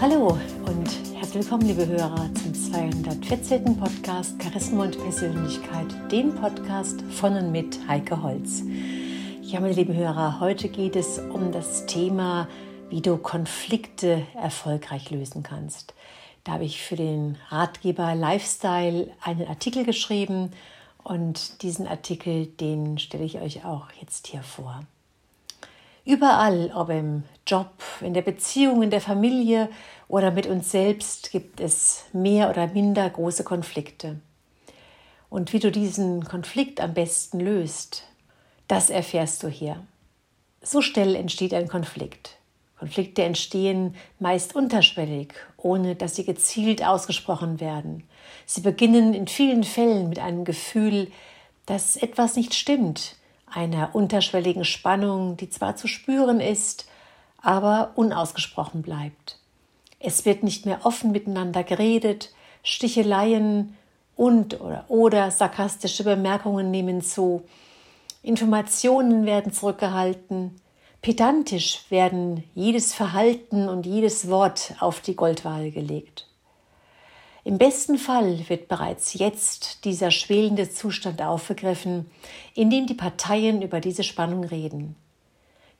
Hallo und herzlich willkommen, liebe Hörer, zum 214. Podcast Charisma und Persönlichkeit, den Podcast von und mit Heike Holz. Ja, meine lieben Hörer, heute geht es um das Thema, wie du Konflikte erfolgreich lösen kannst. Da habe ich für den Ratgeber Lifestyle einen Artikel geschrieben und diesen Artikel, den stelle ich euch auch jetzt hier vor. Überall, ob im Job, in der Beziehung, in der Familie oder mit uns selbst, gibt es mehr oder minder große Konflikte. Und wie du diesen Konflikt am besten löst, das erfährst du hier. So schnell entsteht ein Konflikt. Konflikte entstehen meist unterschwellig, ohne dass sie gezielt ausgesprochen werden. Sie beginnen in vielen Fällen mit einem Gefühl, dass etwas nicht stimmt, einer unterschwelligen Spannung, die zwar zu spüren ist, aber unausgesprochen bleibt. Es wird nicht mehr offen miteinander geredet, Sticheleien und oder, oder sarkastische Bemerkungen nehmen zu, Informationen werden zurückgehalten, pedantisch werden jedes Verhalten und jedes Wort auf die Goldwaage gelegt. Im besten Fall wird bereits jetzt dieser schwelende Zustand aufgegriffen, in dem die Parteien über diese Spannung reden.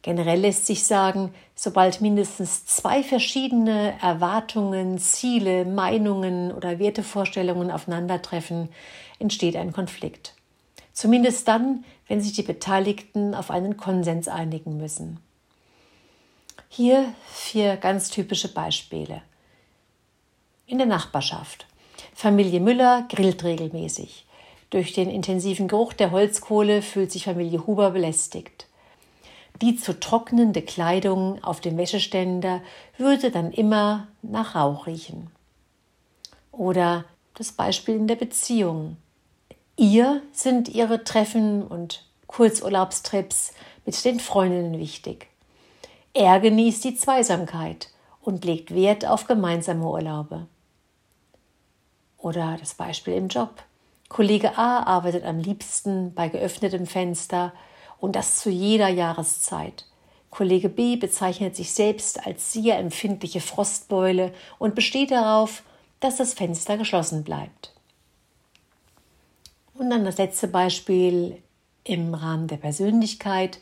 Generell lässt sich sagen, sobald mindestens zwei verschiedene Erwartungen, Ziele, Meinungen oder Wertevorstellungen aufeinandertreffen, entsteht ein Konflikt. Zumindest dann, wenn sich die Beteiligten auf einen Konsens einigen müssen. Hier vier ganz typische Beispiele in der Nachbarschaft. Familie Müller grillt regelmäßig. Durch den intensiven Geruch der Holzkohle fühlt sich Familie Huber belästigt. Die zu trocknende Kleidung auf dem Wäscheständer würde dann immer nach Rauch riechen. Oder das Beispiel in der Beziehung. Ihr sind ihre Treffen und Kurzurlaubstrips mit den Freundinnen wichtig. Er genießt die Zweisamkeit und legt Wert auf gemeinsame Urlaube. Oder das Beispiel im Job. Kollege A arbeitet am liebsten bei geöffnetem Fenster und das zu jeder Jahreszeit. Kollege B bezeichnet sich selbst als sehr empfindliche Frostbeule und besteht darauf, dass das Fenster geschlossen bleibt. Und dann das letzte Beispiel im Rahmen der Persönlichkeit.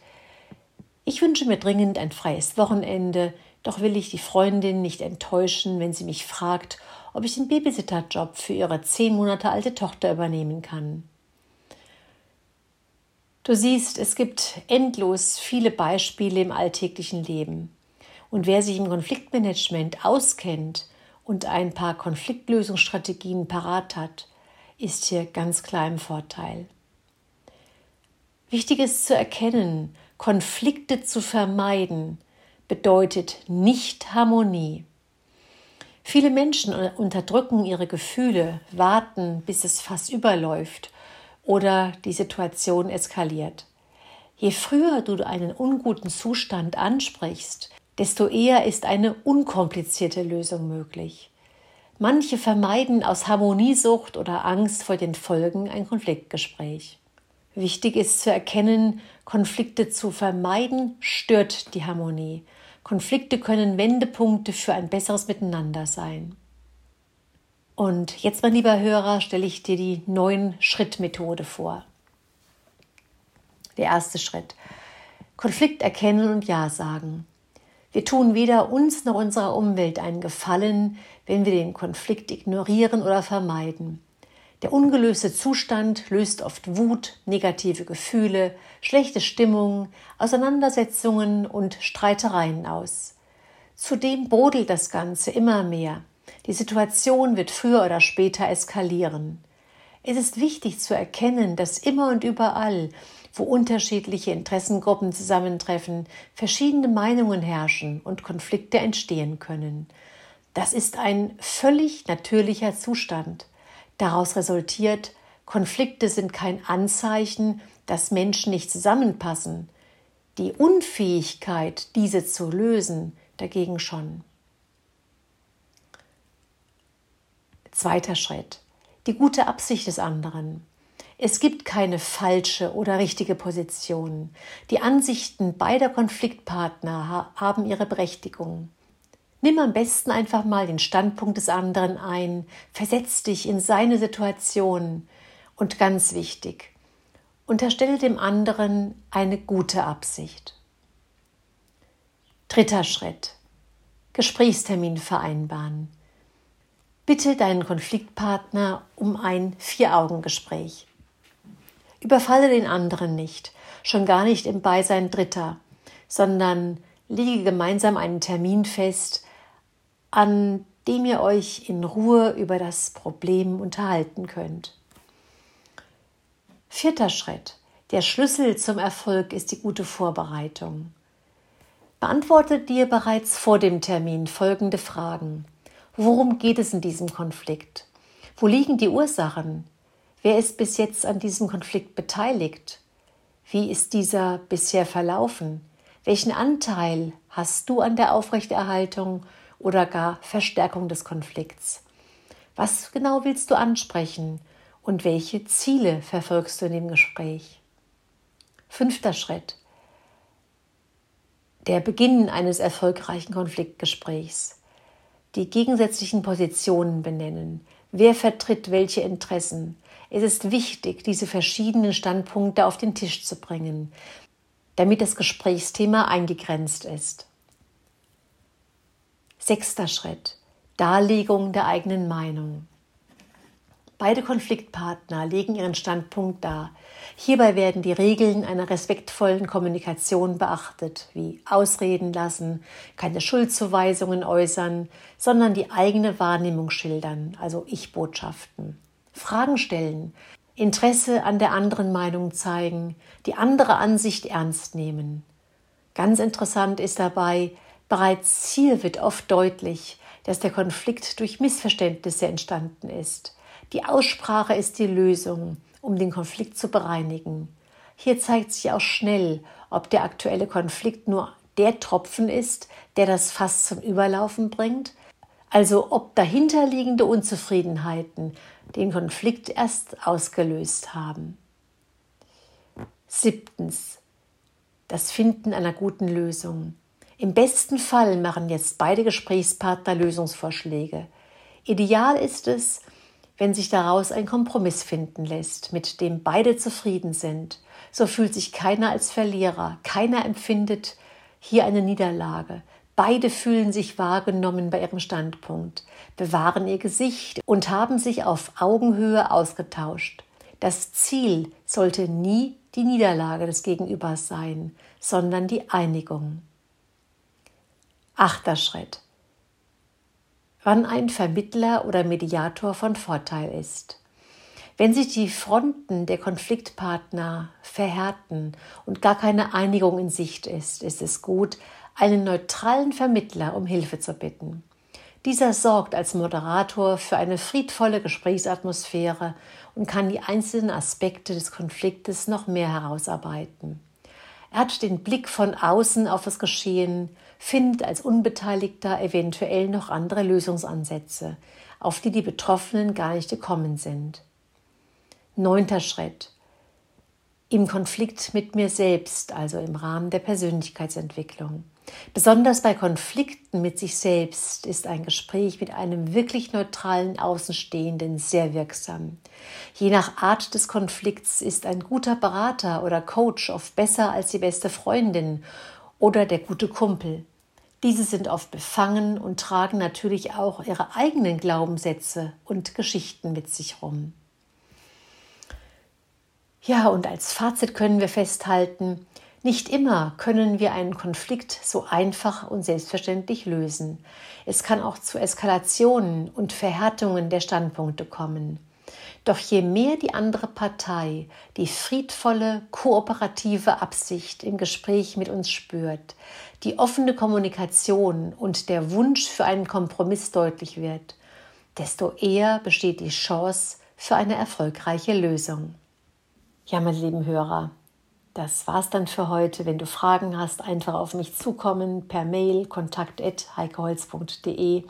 Ich wünsche mir dringend ein freies Wochenende, doch will ich die Freundin nicht enttäuschen, wenn sie mich fragt, ob ich den Babysitterjob für ihre zehn Monate alte Tochter übernehmen kann. Du siehst, es gibt endlos viele Beispiele im alltäglichen Leben. Und wer sich im Konfliktmanagement auskennt und ein paar Konfliktlösungsstrategien parat hat, ist hier ganz klar im Vorteil. Wichtig ist zu erkennen, Konflikte zu vermeiden bedeutet nicht Harmonie. Viele Menschen unterdrücken ihre Gefühle, warten, bis es fast überläuft oder die Situation eskaliert. Je früher du einen unguten Zustand ansprichst, desto eher ist eine unkomplizierte Lösung möglich. Manche vermeiden aus Harmoniesucht oder Angst vor den Folgen ein Konfliktgespräch. Wichtig ist zu erkennen, Konflikte zu vermeiden stört die Harmonie Konflikte können Wendepunkte für ein besseres Miteinander sein. Und jetzt, mein lieber Hörer, stelle ich dir die neun Schritt-Methode vor. Der erste Schritt. Konflikt erkennen und Ja sagen. Wir tun weder uns noch unserer Umwelt einen Gefallen, wenn wir den Konflikt ignorieren oder vermeiden. Der ungelöste Zustand löst oft Wut, negative Gefühle, schlechte Stimmung, Auseinandersetzungen und Streitereien aus. Zudem brodelt das Ganze immer mehr. Die Situation wird früher oder später eskalieren. Es ist wichtig zu erkennen, dass immer und überall, wo unterschiedliche Interessengruppen zusammentreffen, verschiedene Meinungen herrschen und Konflikte entstehen können. Das ist ein völlig natürlicher Zustand. Daraus resultiert, Konflikte sind kein Anzeichen, dass Menschen nicht zusammenpassen. Die Unfähigkeit, diese zu lösen, dagegen schon. Zweiter Schritt. Die gute Absicht des anderen. Es gibt keine falsche oder richtige Position. Die Ansichten beider Konfliktpartner haben ihre Berechtigung. Nimm am besten einfach mal den Standpunkt des anderen ein, versetz dich in seine Situation und ganz wichtig, unterstelle dem anderen eine gute Absicht. Dritter Schritt. Gesprächstermin vereinbaren. Bitte deinen Konfliktpartner um ein Vier-Augen-Gespräch. Überfalle den anderen nicht, schon gar nicht im Beisein Dritter, sondern lege gemeinsam einen Termin fest, an dem ihr euch in Ruhe über das Problem unterhalten könnt. Vierter Schritt. Der Schlüssel zum Erfolg ist die gute Vorbereitung. Beantworte dir bereits vor dem Termin folgende Fragen. Worum geht es in diesem Konflikt? Wo liegen die Ursachen? Wer ist bis jetzt an diesem Konflikt beteiligt? Wie ist dieser bisher verlaufen? Welchen Anteil hast du an der Aufrechterhaltung oder gar Verstärkung des Konflikts? Was genau willst du ansprechen und welche Ziele verfolgst du in dem Gespräch? Fünfter Schritt. Der Beginn eines erfolgreichen Konfliktgesprächs. Die gegensätzlichen Positionen benennen. Wer vertritt welche Interessen? Es ist wichtig, diese verschiedenen Standpunkte auf den Tisch zu bringen, damit das Gesprächsthema eingegrenzt ist. Sechster Schritt. Darlegung der eigenen Meinung. Beide Konfliktpartner legen ihren Standpunkt dar. Hierbei werden die Regeln einer respektvollen Kommunikation beachtet, wie Ausreden lassen, keine Schuldzuweisungen äußern, sondern die eigene Wahrnehmung schildern, also Ich-Botschaften. Fragen stellen, Interesse an der anderen Meinung zeigen, die andere Ansicht ernst nehmen. Ganz interessant ist dabei, Bereits hier wird oft deutlich, dass der Konflikt durch Missverständnisse entstanden ist. Die Aussprache ist die Lösung, um den Konflikt zu bereinigen. Hier zeigt sich auch schnell, ob der aktuelle Konflikt nur der Tropfen ist, der das Fass zum Überlaufen bringt, also ob dahinterliegende Unzufriedenheiten den Konflikt erst ausgelöst haben. Siebtens. Das Finden einer guten Lösung. Im besten Fall machen jetzt beide Gesprächspartner Lösungsvorschläge. Ideal ist es, wenn sich daraus ein Kompromiss finden lässt, mit dem beide zufrieden sind. So fühlt sich keiner als Verlierer, keiner empfindet hier eine Niederlage. Beide fühlen sich wahrgenommen bei ihrem Standpunkt, bewahren ihr Gesicht und haben sich auf Augenhöhe ausgetauscht. Das Ziel sollte nie die Niederlage des Gegenübers sein, sondern die Einigung. Achter Schritt. Wann ein Vermittler oder Mediator von Vorteil ist. Wenn sich die Fronten der Konfliktpartner verhärten und gar keine Einigung in Sicht ist, ist es gut, einen neutralen Vermittler um Hilfe zu bitten. Dieser sorgt als Moderator für eine friedvolle Gesprächsatmosphäre und kann die einzelnen Aspekte des Konfliktes noch mehr herausarbeiten. Er hat den Blick von außen auf das Geschehen, findet als Unbeteiligter eventuell noch andere Lösungsansätze, auf die die Betroffenen gar nicht gekommen sind. Neunter Schritt. Im Konflikt mit mir selbst, also im Rahmen der Persönlichkeitsentwicklung. Besonders bei Konflikten mit sich selbst ist ein Gespräch mit einem wirklich neutralen Außenstehenden sehr wirksam. Je nach Art des Konflikts ist ein guter Berater oder Coach oft besser als die beste Freundin oder der gute Kumpel. Diese sind oft befangen und tragen natürlich auch ihre eigenen Glaubenssätze und Geschichten mit sich rum. Ja, und als Fazit können wir festhalten, nicht immer können wir einen Konflikt so einfach und selbstverständlich lösen. Es kann auch zu Eskalationen und Verhärtungen der Standpunkte kommen. Doch je mehr die andere Partei die friedvolle, kooperative Absicht im Gespräch mit uns spürt, die offene Kommunikation und der Wunsch für einen Kompromiss deutlich wird, desto eher besteht die Chance für eine erfolgreiche Lösung. Ja, meine lieben Hörer, das war's dann für heute. Wenn du Fragen hast, einfach auf mich zukommen per Mail kontakt@heikeholz.de.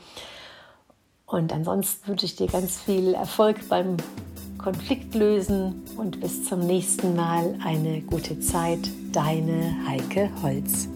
Und ansonsten wünsche ich dir ganz viel Erfolg beim Konfliktlösen und bis zum nächsten Mal eine gute Zeit. Deine Heike Holz.